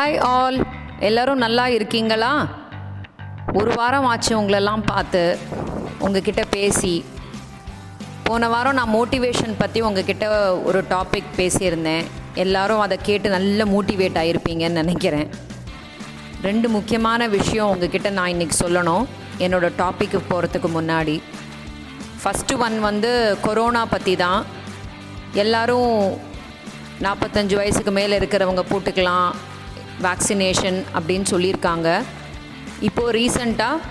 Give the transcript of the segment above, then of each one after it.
Hi all எல்லோரும் நல்லா இருக்கீங்களா? ஒரு வாரம் ஆச்சு உங்களெல்லாம் பார்த்து உங்ககிட்ட பேசி. போன வாரம் நான் மோட்டிவேஷன் பற்றி உங்ககிட்ட ஒரு டாபிக் பேசியிருந்தேன். எல்லாரும் அதை கேட்டு நல்ல மோட்டிவேட் ஆகிருப்பீங்கன்னு நினைக்கிறேன். ரெண்டு முக்கியமான விஷயம் உங்ககிட்ட நான் இன்றைக்கி சொல்லணும். என்னோடய டாப்பிக்கு போகிறதுக்கு முன்னாடி. ஃபஸ்ட்டு ஒன் வந்து கொரோனா பற்றி தான். எல்லோரும் நாற்பத்தஞ்சு வயசுக்கு மேலே இருக்கிறவங்க போட்டுக்கலாம். வேக்சினேஷன் அப்படின்னு சொல்லியிருக்காங்க. இப்போது ரீசண்டாக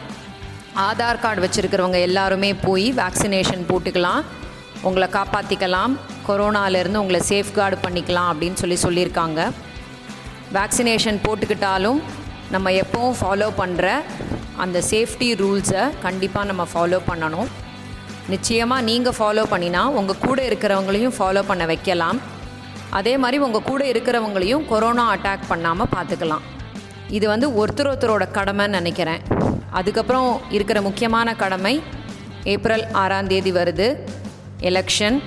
ஆதார் கார்டு வச்சுருக்கிறவங்க எல்லாருமே போய் வேக்சினேஷன் போட்டுக்கலாம். உங்களை காப்பாற்றிக்கலாம் கொரோனாலேருந்து உங்களை சேஃப்கார்டு பண்ணிக்கலாம் அப்படின்னு சொல்லி சொல்லியிருக்காங்க. வேக்சினேஷன் போட்டுக்கிட்டாலும் நம்ம எப்போவும் ஃபாலோ பண்ணுற அந்த சேஃப்டி ரூல்ஸை கண்டிப்பாக நம்ம ஃபாலோ பண்ணணும். நிச்சயமாக நீங்கள் ஃபாலோ பண்ணினா உங்கள் கூட இருக்கிறவங்களையும் ஃபாலோ பண்ண வைக்கலாம். அதே மாதிரி உங்கள் கூட இருக்கிறவங்களையும் கொரோனா அட்டாக் பண்ணாமல் பார்த்துக்கலாம் இது வந்து ஒருத்தர் ஒருத்தரோட கடமைன்னு நினைக்கிறேன். அதுக்கப்புறம் இருக்கிற முக்கியமான கடமை ஏப்ரல் ஆறாம் தேதி வருது. எலெக்ஷன்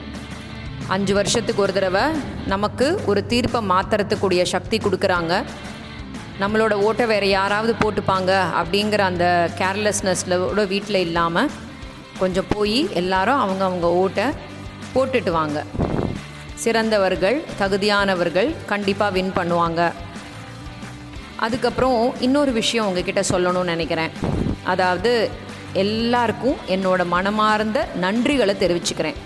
அஞ்சு வருஷத்துக்கு ஒரு தடவை நமக்கு ஒரு தீர்ப்பை மாற்றுறதுக்கூடிய சக்தி கொடுக்குறாங்க. நம்மளோட ஓட்டை வேறு யாராவது போட்டுப்பாங்க அப்படிங்கிற அந்த கேர்லெஸ்னஸ்லோட வீட்டில் இல்லாமல் கொஞ்சம் போய் எல்லாரும் அவங்க அவங்க ஓட்டை போட்டுட்டு வாங்க. சிறந்தவர்கள் தகுதியானவர்கள் கண்டிப்பாக வின் பண்ணுவாங்க. அதுக்கப்புறம் இன்னொரு விஷயம் உங்ககிட்ட சொல்லணும்னு நினைக்கிறேன். அதாவது எல்லாருக்கும் என்னோட மனமார்ந்த நன்றிகளை தெரிவிச்சுக்கிறேன்.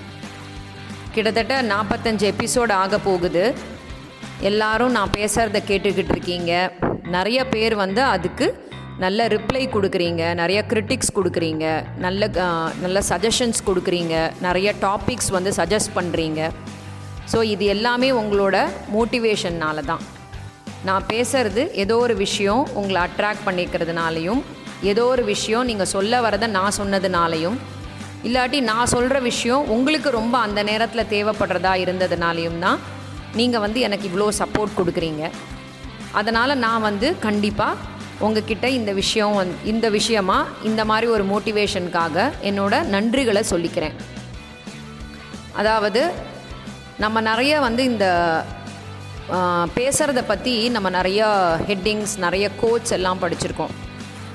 கிட்டத்தட்ட நாற்பத்தஞ்சு எபிசோடு ஆக போகுது. எல்லாரும் நான் பேசுகிறத கேட்டுக்கிட்டு இருக்கீங்க. நிறைய பேர் வந்து அதுக்கு நல்ல ரிப்ளை கொடுக்குறீங்க. நிறைய கிரிட்டிக்ஸ் கொடுக்குறீங்க. நல்ல நல்ல சஜஷன்ஸ் கொடுக்குறீங்க. நிறைய டாபிக்ஸ் வந்து சஜஸ்ட் பண்ணுறீங்க ஸோ இது எல்லாமே உங்களோட மோட்டிவேஷன்னால தான். நான் பேசுகிறது ஏதோ ஒரு விஷயம் உங்களை அட்ராக்ட் பண்ணிக்கிறதுனாலையும் ஏதோ ஒரு விஷயம் நீங்கள் சொல்ல வரதை நான் சொன்னதுனாலையும் இல்லாட்டி நான் சொல்கிற விஷயம் உங்களுக்கு ரொம்ப அந்த நேரத்தில் தேவைப்படுறதா இருந்ததுனாலையும் தான் நீங்கள் வந்து எனக்கு இவ்வளோ சப்போர்ட் கொடுக்குறீங்க. அதனால் நான் வந்து கண்டிப்பாக உங்ககிட்ட இந்த விஷயம் வந் இந்த விஷயமா இந்த மாதிரி ஒரு மோட்டிவேஷனுக்காக என்னோட நன்றிகளை சொல்லிக்கிறேன். அதாவது நம்ம நிறைய வந்து இந்த பேசுகிறத பற்றி நம்ம நிறைய ஹெட்டிங்ஸ் நிறைய கோட்ஸ் எல்லாம் படிச்சிருக்கோம்.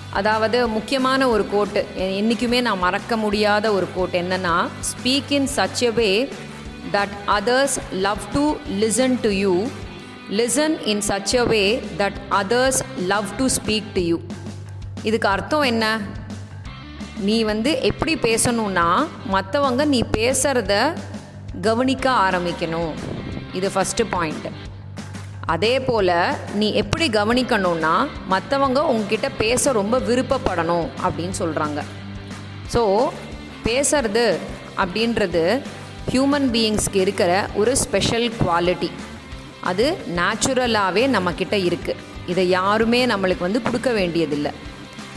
அதாவது முக்கியமான ஒரு கோட்டு என்றைக்குமே நான் மறக்க முடியாத ஒரு கோட் என்னென்னா speak in such a way that others love to listen to you listen in such a way that others love to speak to you இதுக்கு அர்த்தம் என்ன? நீ வந்து எப்படி பேசணும்னா மற்றவங்க நீ பேசுகிறத கவனிக்க ஆரம்பிக்கணும். இது ஃபஸ்ட்டு பாயிண்ட்டு அதே போல் நீ எப்படி கவனிக்கணும்னா மற்றவங்க உங்ககிட்ட பேச ரொம்ப விருப்பப்படணும் அப்படின்னு சொல்கிறாங்க ஸோ பேசுறது அப்படின்றது ஹியூமன் பீயிங்ஸ்க்கு இருக்கிற ஒரு ஸ்பெஷல் குவாலிட்டி அது நேச்சுரலாகவே நம்மக்கிட்ட இருக்குது இதை யாருமே நம்மளுக்கு வந்து கொடுக்க வேண்டியதில்லை.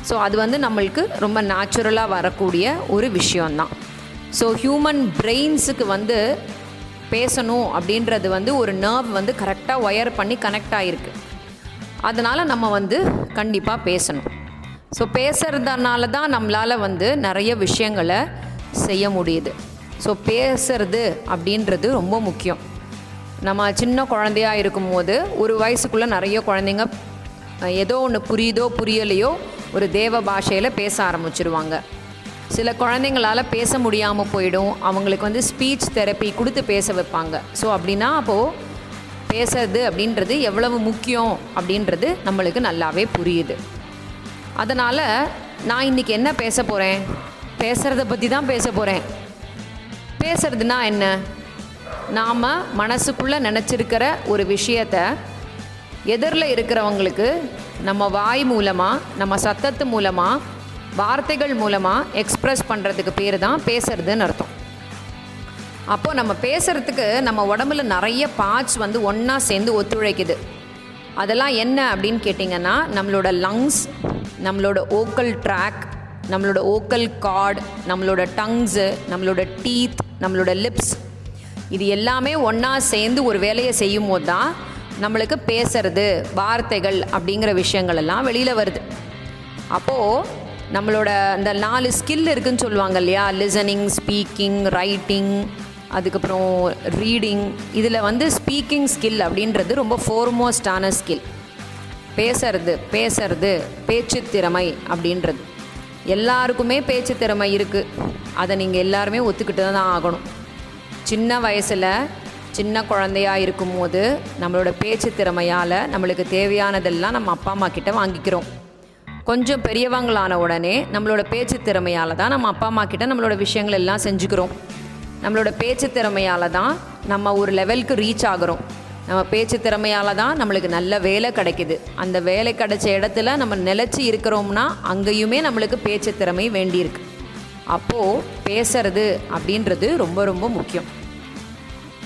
ஸோ அது வந்து நம்மளுக்கு ரொம்ப நேச்சுரலாக வரக்கூடிய ஒரு விஷயந்தான் ஸோ ஹியூமன் பிரெயின்ஸுக்கு வந்து பேசணும் அப்படின்றது வந்து ஒரு நர்வ் வந்து கரெக்டாக ஒயர் பண்ணி கனெக்ட் ஆகிருக்கு அதனால் நம்ம வந்து கண்டிப்பாக பேசணும். ஸோ பேசுகிறதுனால தான் நம்மளால் வந்து நிறைய விஷயங்களை செய்ய முடியுது. ஸோ பேசுறது அப்படின்றது ரொம்ப முக்கியம். நம்ம சின்ன குழந்தையாக இருக்கும்போது ஒரு வயசுக்குள்ளே நிறைய குழந்தைங்க ஏதோ ஒன்று புரியுதோ புரியலையோ ஒரு தேவ பாஷையில் பேச ஆரம்பிச்சிருவாங்க. சில குழந்தைங்களால் பேச முடியாமல் போயிடும். அவங்களுக்கு வந்து ஸ்பீச் தெரப்பி கொடுத்து பேச வைப்பாங்க. ஸோ அப்படின்னா அப்போது பேசுறது அப்படின்றது எவ்வளவு முக்கியம் அப்படின்றது நம்மளுக்கு நல்லாவே புரியுது. அதனால் நான் இன்றைக்கி என்ன பேச போகிறேன் பேசுகிறத பற்றி தான் பேச போகிறேன் பேசுறதுனா என்ன? நாம் மனசுக்குள்ளே நினச்சிருக்கிற ஒரு விஷயத்த எதிரில் இருக்கிறவங்களுக்கு நம்ம வாய் மூலமாக நம்ம சத்தத்து மூலமாக வார்த்தைகள் மூலமாக எக்ஸ்ப்ரெஸ் பண்ணுறதுக்கு பேர் தான் பேசுறதுன்னு அர்த்தம். அப்போது நம்ம பேசுகிறதுக்கு நம்ம உடம்புல நிறைய பார்ட்ஸ் வந்து ஒன்றா சேர்ந்து ஒத்துழைக்குது. அதெல்லாம் என்ன அப்படின்னு கேட்டிங்கன்னா நம்மளோட லங்ஸ் நம்மளோட ஓக்கல் ட்ராக் நம்மளோட ஓக்கல் கார்டு நம்மளோட டங்ஸு நம்மளோட டீத் நம்மளோட லிப்ஸ் இது எல்லாமே ஒன்றா சேர்ந்து ஒரு வேலையை செய்யும் போது தான் நம்மளுக்கு பேசுறது வார்த்தைகள் அப்படிங்கிற விஷயங்கள் எல்லாம் வெளியில் வருது. அப்போது நம்மளோட அந்த நாலு ஸ்கில் இருக்குதுன்னு சொல்லுவாங்க இல்லையா? லிசனிங் ஸ்பீக்கிங் ரைட்டிங் அதுக்கப்புறம் ரீடிங் இதில் வந்து ஸ்பீக்கிங் ஸ்கில் அப்படின்றது ரொம்ப ஃபோர்மோஸ்டான ஸ்கில் பேசுறது பேசுறது பேச்சு திறமை அப்படின்றது. எல்லாருக்குமே பேச்சு திறமை இருக்குது அதை நீங்கள் எல்லாருமே ஒத்துக்கிட்டு தான் ஆகணும். சின்ன வயசில் சின்ன குழந்தையாக இருக்கும்போது நம்மளோட பேச்சு திறமையால் நம்மளுக்கு தேவையானதெல்லாம் நம்ம அப்பா அம்மா கிட்ட வாங்கிக்கிறோம். கொஞ்சம் பெரியவங்களான உடனே நம்மளோட பேச்சு திறமையால் தான் நம்ம அப்பா அம்மா கிட்ட நம்மளோட விஷயங்கள் எல்லாம் செஞ்சுக்கிறோம். நம்மளோட பேச்சு திறமையால் தான் நம்ம ஒரு லெவலுக்கு ரீச் ஆகிறோம். நம்ம பேச்சு திறமையால் தான் நம்மளுக்கு நல்ல வேலை கிடைக்குது. அந்த வேலை கிடைச்ச இடத்துல நம்ம நிலச்சி இருக்கிறோம்னா அங்கேயுமே நம்மளுக்கு பேச்சு திறமை வேண்டியிருக்கு அப்போது பேசுறது அப்படின்றது ரொம்ப ரொம்ப முக்கியம்.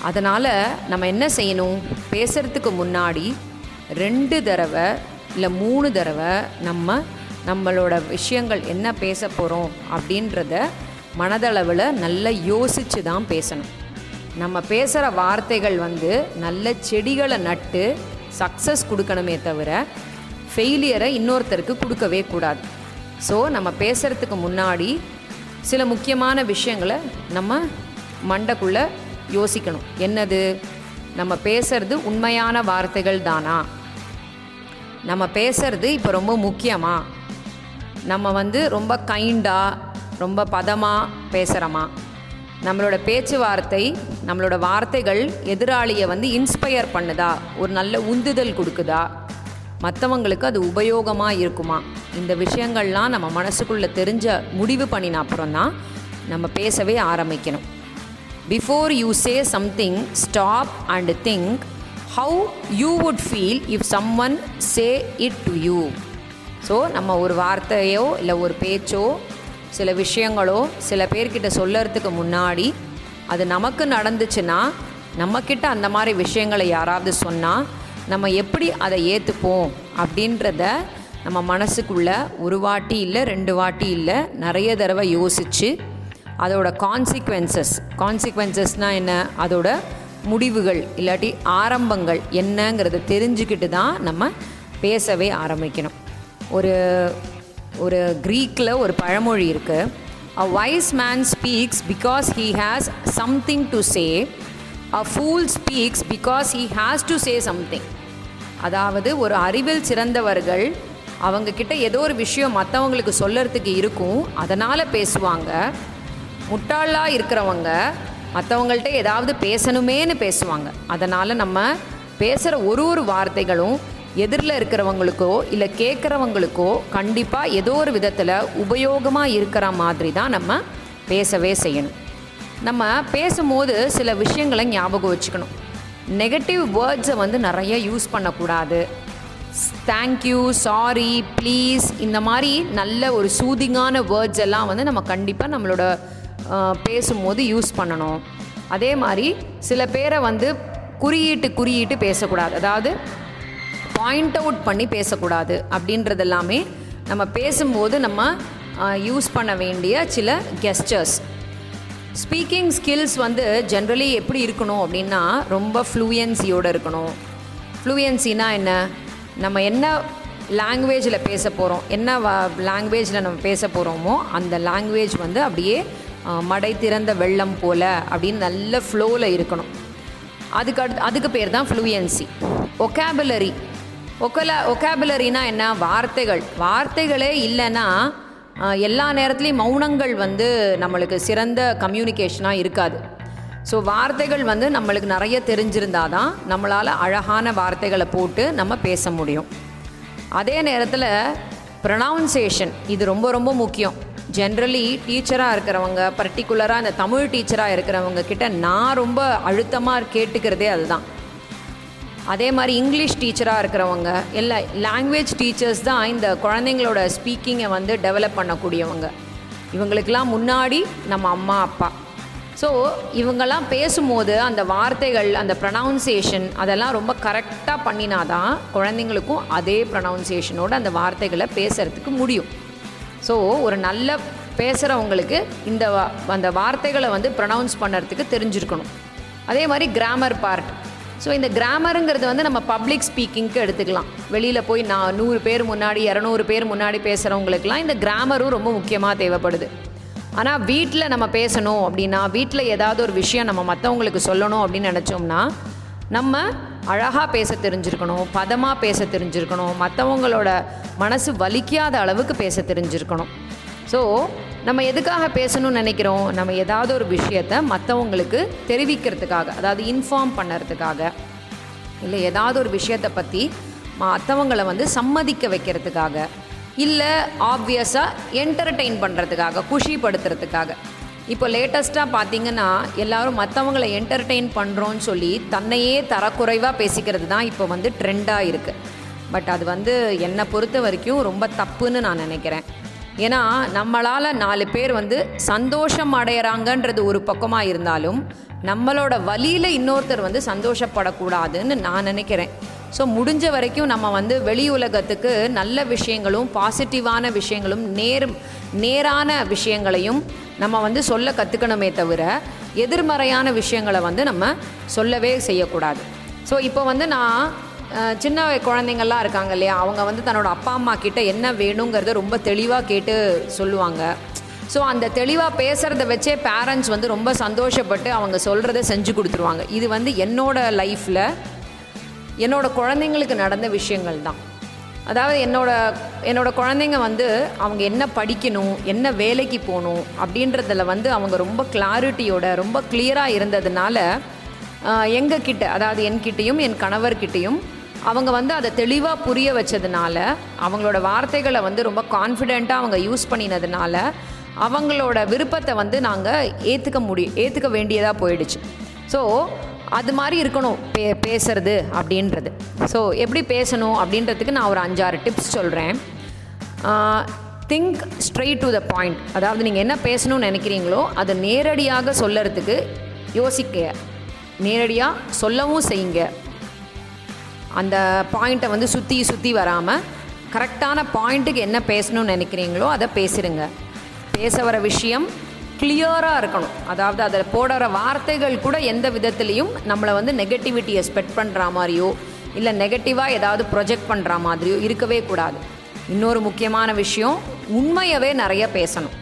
அதனால் நம்ம என்ன செய்யணும்? பேசுகிறதுக்கு முன்னாடி ரெண்டு தடவை இல்லை மூணு தடவை நம்ம நம்மளோட விஷயங்கள் என்ன பேச போகிறோம் அப்படின்றத மனதளவில் நல்லா யோசித்து தான் பேசணும். நம்ம பேசுகிற வார்த்தைகள் வந்து நல்ல செடிகளை நட்டு சக்ஸஸ் கொடுக்கணுமே தவிர ஃபெயிலியரை இன்னொருத்தருக்கு கொடுக்கவே கூடாது. ஸோ நம்ம பேசுகிறதுக்கு முன்னாடி சில முக்கியமான விஷயங்களை நம்ம மண்டக்குள்ளே யோசிக்கணும். என்னது? நம்ம பேசுறது உண்மையான வார்த்தைகள் தானா? நம்ம பேசுறது இப்போ ரொம்ப முக்கியமா? நம்ம வந்து ரொம்ப கைண்டாக ரொம்ப பதமாக பேசுகிறோமா நம்மளோட பேச்சுவார்த்தை நம்மளோட வார்த்தைகள் எதிராளியை வந்து இன்ஸ்பயர் பண்ணுதா? ஒரு நல்ல உந்துதல் கொடுக்குதா? மற்றவங்களுக்கு அது உபயோகமாக இருக்குமா? இந்த விஷயங்கள்லாம் நம்ம மனசுக்குள்ளே தெரிஞ்ச முடிவு பண்ணின அப்புறம் தான் நம்ம பேசவே ஆரம்பிக்கணும். Before you say something stop and think how you would feel if someone say it to you so நம்ம ஒரு வார்த்தையோ இல்லை ஒரு பேச்சோ சில விஷயங்களோ சில பேர்கிட்ட சொல்லறதுக்கு முன்னாடி அது நமக்கு நடந்துச்சுன்னா நம்மக்கிட்ட அந்த மாதிரி விஷயங்களை யாராவது சொன்னால் நம்ம எப்படி அதை ஏற்றுப்போம் அப்படின்றத நம்ம மனசுக்குள்ளே ஒரு வாட்டி இல்லை ரெண்டு வாட்டி இல்லை நிறைய தடவை யோசித்து அதோட கான்சிக்வன்சஸ் கான்சிக்வன்சஸ்னால் என்ன? அதோட முடிவுகள் இல்லாட்டி ஆரம்பங்கள் என்னங்கிறத தெரிஞ்சுக்கிட்டு தான் நம்ம பேசவே ஆரம்பிக்கணும். ஒரு ஒரு க்ரீக்கில் ஒரு பழமொழி இருக்குது a wise man speaks because he has something to say a fool speaks because he has to say something அதாவது ஒரு அறிவில் சிறந்தவர்கள் அவங்கக்கிட்ட ஏதோ ஒரு விஷயம் மற்றவங்களுக்கு சொல்லறதுக்கு இருக்கும் அதனால் பேசுவாங்க. முட்டாளாக இருக்கிறவங்க மற்றவங்கள்ட்ட ஏதாவது பேசணுமேன்னு பேசுவாங்க. அதனால் நம்ம பேசுகிற ஒரு ஒரு வார்த்தைகளும் எதிரில் இருக்கிறவங்களுக்கோ இல்லை கேட்குறவங்களுக்கோ கண்டிப்பாக ஏதோ ஒரு விதத்தில் உபயோகமாக இருக்கிற மாதிரி தான் நம்ம பேசவே செய்யணும். நம்ம பேசும்போது சில விஷயங்களை ஞாபகம் வச்சுக்கணும். நெகட்டிவ் வேர்ட்ஸை வந்து நிறைய யூஸ் பண்ணக்கூடாது. தேங்க்யூ சாரி ப்ளீஸ் இந்த மாதிரி நல்ல ஒரு சூதிங்கான வேர்ட்ஸ் எல்லாம் வந்து நம்ம கண்டிப்பாக நம்மளோட பேசும்போது யூஸ் பண்ணணும். அதே மாதிரி சில பேரை வந்து குறியீட்டு குறியீட்டு பேசக்கூடாது. அதாவது பாயிண்ட் அவுட் பண்ணி பேசக்கூடாது அப்படின்றது எல்லாமே நம்ம பேசும்போது நம்ம யூஸ் பண்ண வேண்டிய சில கெஸ்டர்ஸ் ஸ்பீக்கிங் ஸ்கில்ஸ் வந்து ஜென்ரலி எப்படி இருக்கணும் அப்படின்னா ரொம்ப ஃப்ளூயன்சியோடு இருக்கணும். ஃப்ளூயன்சினா என்ன? நம்ம என்ன லாங்குவேஜில் பேச போகிறோம் என்ன லாங்குவேஜில் நம்ம பேச போகிறோமோ அந்த லாங்குவேஜ் வந்து அப்படியே மடை திறந்த வெள்ளம் போல் அப்படின்னு நல்ல ஃப்ளோவில் இருக்கணும். அதுக்கு அடுத்து அதுக்கு பேர் தான் ஃப்ளூயன்சி ஒகேபுலரி ஒக்கல ஒகேபுலரினா என்ன? வார்த்தைகள். வார்த்தைகளே இல்லைன்னா எல்லா நேரத்துலையும் மௌனங்கள் வந்து நம்மளுக்கு சிறந்த கம்யூனிகேஷனாக இருக்காது. ஸோ வார்த்தைகள் வந்து நம்மளுக்கு நிறைய தெரிஞ்சிருந்தால் தான் நம்மளால் அழகான வார்த்தைகளை போட்டு நம்ம பேச முடியும். அதே நேரத்தில் ப்ரொனவுன்சேஷன் இது ரொம்ப ரொம்ப முக்கியம். ஜென்ரலி டீச்சராக இருக்கிறவங்க பர்டிகுலராக இந்த தமிழ் டீச்சராக இருக்கிறவங்க கிட்ட நான் ரொம்ப அழுத்தமாக கேட்டுக்கிறதே அதுதான். அதே மாதிரி இங்கிலீஷ் டீச்சராக இருக்கிறவங்க இல்லை லாங்குவேஜ் டீச்சர்ஸ் தான் இந்த குழந்தைங்களோட ஸ்பீக்கிங்கை வந்து டெவலப் பண்ணக்கூடியவங்க. இவங்களுக்கெல்லாம் முன்னாடி நம்ம அம்மா அப்பா. ஸோ இவங்கெல்லாம் பேசும்போது அந்த வார்த்தைகள் அந்த ப்ரனவுன்சியேஷன் அதெல்லாம் ரொம்ப கரெக்டாக பண்ணினாதான் குழந்தைங்களுக்கும் அதே ப்ரொனவுன்சியேஷனோட அந்த வார்த்தைகளை பேசுகிறதுக்கு முடியும். ஸோ ஒரு நல்ல பேசுகிறவங்களுக்கு இந்த அந்த வார்த்தைகளை வந்து ப்ரொனவுன்ஸ் பண்ணுறதுக்கு தெரிஞ்சிருக்கணும். அதே மாதிரி கிராமர் பார்ட் ஸோ இந்த கிராமருங்கிறது வந்து நம்ம பப்ளிக் ஸ்பீக்கிங்க்கு எடுத்துக்கலாம். வெளியில் போய் நான் நூறு பேர் முன்னாடி இரநூறு பேர் முன்னாடி பேசுகிறவங்களுக்குலாம் இந்த கிராமரும் ரொம்ப முக்கியமாக தேவைப்படுது. ஆனால் வீட்டில் நம்ம பேசணும் அப்படின்னா வீட்டில் ஏதாவது ஒரு விஷயம் நம்ம மற்றவங்களுக்கு சொல்லணும் அப்படின்னு நினச்சோம்னா நம்ம அழகாக பேச தெரிஞ்சிருக்கணும் பதமாக பேச தெரிஞ்சிருக்கணும் மற்றவங்களோட மனசு வலிக்காத அளவுக்கு பேச தெரிஞ்சிருக்கணும். ஸோ நம்ம எதுக்காக பேசணும்னு நினைக்கிறோம்? நம்ம ஏதாவது ஒரு விஷயத்த மற்றவங்களுக்கு தெரிவிக்கிறதுக்காக அதாவது இன்ஃபார்ம் பண்ணுறதுக்காக. இல்லை ஏதாவது ஒரு விஷயத்தை பற்றி மற்றவங்களை வந்து சம்மதிக்க வைக்கிறதுக்காக இல்லை ஆப்வியஸாக என்டர்டெயின் பண்ணுறதுக்காக குஷிப்படுத்துறதுக்காக. இப்போ லேட்டஸ்ட்டாக பார்த்தீங்கன்னா எல்லாரும் மற்றவங்களை என்டர்டெயின் பண்ணுறோன்னு சொல்லி தன்னையே தரக்குறைவாக பேசிக்கிறது தான் இப்போ வந்து ட்ரெண்டாக இருக்குது பட் அது வந்து என்னை பொறுத்த வரைக்கும் ரொம்ப தப்புன்னு நான் நினைக்கிறேன். ஏன்னா நம்மளால் நாலு பேர் வந்து சந்தோஷம் அடையிறாங்கன்றது ஒரு பக்கமாக இருந்தாலும் நம்மளோட வழியில் இன்னொருத்தர் வந்து சந்தோஷப்படக்கூடாதுன்னு நான் நினைக்கிறேன். ஸோ முடிஞ்ச வரைக்கும் நம்ம வந்து வெளி உலகத்துக்கு நல்ல விஷயங்களும் பாசிட்டிவான விஷயங்களும் நேர் நேரான விஷயங்களையும் நம்ம வந்து சொல்ல கற்றுக்கணுமே தவிர எதிர்மறையான விஷயங்களை வந்து நம்ம சொல்லவே செய்யக்கூடாது. ஸோ இப்போ வந்து நான் சின்ன குழந்தைங்கள்லாம் இருக்காங்க இல்லையா? அவங்க வந்து தன்னோட அப்பா அம்மா கிட்ட என்ன வேணுங்கிறத ரொம்ப தெளிவாக கேட்டு சொல்லுவாங்க. ஸோ அந்த தெளிவாக பேசுகிறத வச்சே பேரண்ட்ஸ் வந்து ரொம்ப சந்தோஷப்பட்டு அவங்க சொல்கிறத செஞ்சு கொடுத்துருவாங்க. இது வந்து என்னோட லைஃப்பில் என்னோட குழந்தைங்களுக்கு நடந்த விஷயங்கள் தான். அதாவது என்னோட என்னோட குழந்தைங்க வந்து அவங்க என்ன படிக்கணும் என்ன வேலைக்கு போகணும் அப்படின்றதுல வந்து அவங்க ரொம்ப கிளாரிட்டியோட ரொம்ப கிளியராக இருந்ததுனால எங்கள் கிட்ட அதாவது என்கிட்டேயும் என் கணவர்கிட்டையும் அவங்க வந்து அதை தெளிவாக புரிய வச்சதுனால அவங்களோட வார்த்தைகளை வந்து ரொம்ப கான்ஃபிடெண்ட்டாக அவங்க யூஸ் பண்ணினதுனால அவங்களோட விருப்பத்தை வந்து நாங்கள் ஏற்றுக்க முடியும் ஏற்றுக்க வேண்டியதாக போயிடுச்சு. ஸோ அது மாதிரி இருக்கணும் பே பேசுறது அப்படின்றது. ஸோ எப்படி பேசணும் அப்படின்றதுக்கு நான் ஒரு அஞ்சாறு டிப்ஸ் சொல்கிறேன் think straight to the point அதாவது நீங்கள் என்ன பேசணும்னு நினைக்கிறீங்களோ அதை நேரடியாக சொல்லறதுக்கு யோசிக்க நேரடியாக சொல்லவும் செய்யுங்க. அந்த பாயிண்ட்டை வந்து சுற்றி சுற்றி வராமல் கரெக்டான பாயிண்ட்டுக்கு என்ன பேசணும்னு நினைக்கிறீங்களோ அதை பேசிடுங்க பேச வர விஷயம் கிளியராக இருக்கணும். அதாவது அதில் போடுற வார்த்தைகள் கூட எந்த விதத்துலேயும் நம்மளை வந்து நெகட்டிவிட்டியை ஸ்பெட் பண்ணுற மாதிரியோ இல்லை நெகட்டிவாக ஏதாவது ப்ரொஜெக்ட் பண்ணுற மாதிரியோ இருக்கவே கூடாது. இன்னொரு முக்கியமான விஷயம் உண்மையவே நிறைய பேசணும்.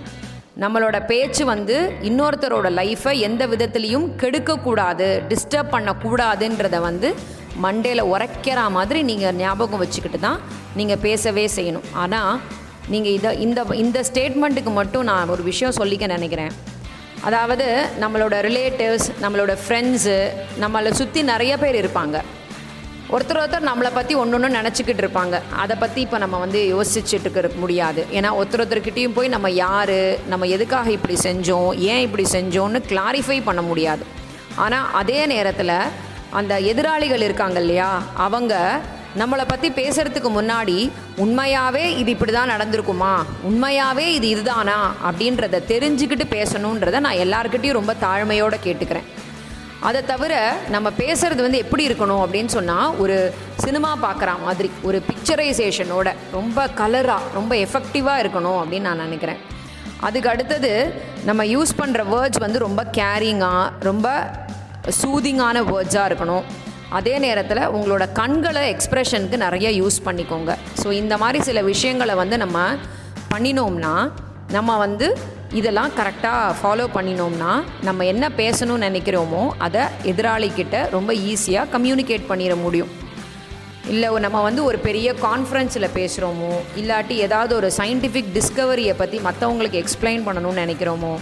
நம்மளோட பேச்சு வந்து இன்னொருத்தரோட லைஃப்பை எந்த விதத்துலேயும் கெடுக்கக்கூடாது டிஸ்டர்ப் பண்ணக்கூடாதுன்றத வந்து மண்டேல உரைக்கிற மாதிரி நீங்கள் ஞாபகம் வச்சுக்கிட்டு தான் நீங்கள் பேசவே செய்யணும். ஆனால் நீங்கள் இதை இந்த இந்த ஸ்டேட்மெண்ட்டுக்கு மட்டும் நான் ஒரு விஷயம் சொல்லிக்க நினைக்கிறேன். அதாவது நம்மளோட ரிலேட்டிவ்ஸ் நம்மளோட ஃப்ரெண்ட்ஸு நம்மளை சுற்றி நிறைய பேர் இருப்பாங்க. ஒருத்தர் ஒருத்தர் நம்மளை பற்றி ஒன்று ஒன்று நினச்சிக்கிட்டு இருப்பாங்க. அதை பற்றி இப்போ நம்ம வந்து யோசிச்சுட்டு இருக்க முடியாது. ஏன்னா ஒருத்தர் ஒருத்தர்கிட்டையும் போய் நம்ம யார் நம்ம எதுக்காக இப்படி செஞ்சோம் ஏன் இப்படி செஞ்சோன்னு கிளாரிஃபை பண்ண முடியாது. ஆனால் அதே நேரத்தில் அந்த எதிராளிகள் இருக்காங்க இல்லையா? அவங்க நம்மளை பற்றி பேசுகிறதுக்கு முன்னாடி உண்மையாகவே இது இப்படி தான் நடந்திருக்குமா? உண்மையாகவே இது இதுதானா? அப்படின்றத தெரிஞ்சுக்கிட்டு பேசணுன்றத நான் எல்லாருக்கிட்டையும் ரொம்ப தாழ்மையோடு கேட்டுக்கிறேன். அதை தவிர நம்ம பேசுறது வந்து எப்படி இருக்கணும் அப்படின்னு சொன்னால் ஒரு சினிமா பார்க்குற மாதிரி ஒரு பிக்சரைசேஷனோட ரொம்ப கலராக ரொம்ப எஃபெக்டிவாக இருக்கணும் அப்படின்னு நான் நினைக்கிறேன். அதுக்கு அடுத்தது நம்ம யூஸ் பண்ணுற வேர்ட்ஸ் வந்து ரொம்ப கேரிங்காக ரொம்ப சூதிங்கான வேர்ட்ஸாக இருக்கணும். அதே நேரத்தில் உங்களோட கண்களை எக்ஸ்ப்ரெஷனுக்கு நிறைய யூஸ் பண்ணிக்கோங்க. ஸோ இந்த மாதிரி சில விஷயங்களை வந்து நம்ம பண்ணினோம்னா நம்ம வந்து இதெல்லாம் கரெக்டாக ஃபாலோ பண்ணினோம்னா நம்ம என்ன பேசணும்னு நினைக்கிறோமோ அதை எதிராளிக்கிட்ட ரொம்ப ஈஸியாக கம்யூனிகேட் பண்ணிட முடியும். இல்லை நம்ம வந்து ஒரு பெரிய கான்ஃபரன்ஸில் பேசுகிறோமோ இல்லாட்டி ஏதாவது ஒரு சயின்டிஃபிக் டிஸ்கவரியை பற்றி மற்றவங்களுக்கு எக்ஸ்பிளைன் பண்ணணும்னு நினைக்கிறோமோ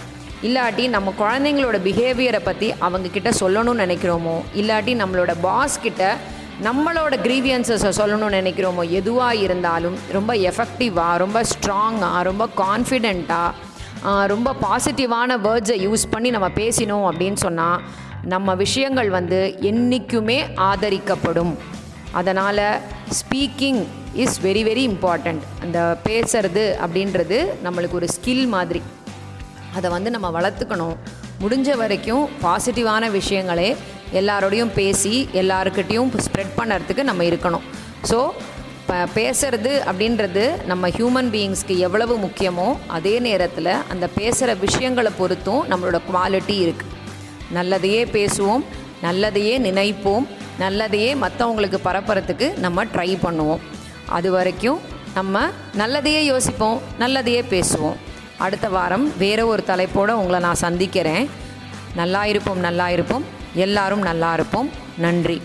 இல்லாட்டி நம்ம குழந்தைங்களோட பிஹேவியரை பற்றி அவங்கக்கிட்ட சொல்லணும்னு நினைக்கிறோமோ? இல்லாட்டி நம்மளோட பாஸ் கிட்ட நம்மளோட க்ரீவியன்சஸை சொல்லணும்னு நினைக்கிறோமோ? எதுவாக இருந்தாலும் ரொம்ப எஃபெக்டிவாக ரொம்ப ஸ்ட்ராங்காக ரொம்ப கான்ஃபிடெண்ட்டாக ரொம்ப பாசிட்டிவான வேர்ட்ஸை யூஸ் பண்ணி நம்ம பேசினோம் அப்படின்னு சொன்னால் நம்ம விஷயங்கள் வந்து என்றைக்குமே ஆதரிக்கப்படும். அதனால் speaking is very very important அந்த பேசுறது அப்படின்றது நம்மளுக்கு ஒரு ஸ்கில் மாதிரி. அதை வந்து நம்ம வளர்த்துக்கணும். முடிஞ்ச வரைக்கும் பாசிட்டிவான விஷயங்களே எல்லாரோடையும் பேசி எல்லாருக்கிட்டேயும் ஸ்ப்ரெட் பண்ணுறதுக்கு நம்ம இருக்கணும். ஸோ இப்போ பேசுறது அப்படின்றது நம்ம ஹியூமன் பீயிங்ஸ்க்கு எவ்வளவு முக்கியமோ அதே நேரத்தில் அந்த பேசுகிற விஷயங்களை பொறுத்தும் நம்மளோட குவாலிட்டி இருக்குது நல்லதையே பேசுவோம் நல்லதையே நினைப்போம் நல்லதையே மற்றவங்களுக்கு பரப்புறதுக்கு நம்ம ட்ரை பண்ணுவோம். அது வரைக்கும் நம்ம நல்லதையே யோசிப்போம் நல்லதையே பேசுவோம். அடுத்த வாரம் வேற ஒரு தலைப்போடு உங்களை நான் சந்திக்கிறேன். நல்லா இருப்போம் நல்லா இருப்போம் எல்லாரும் நல்லா இருப்போம் நன்றி.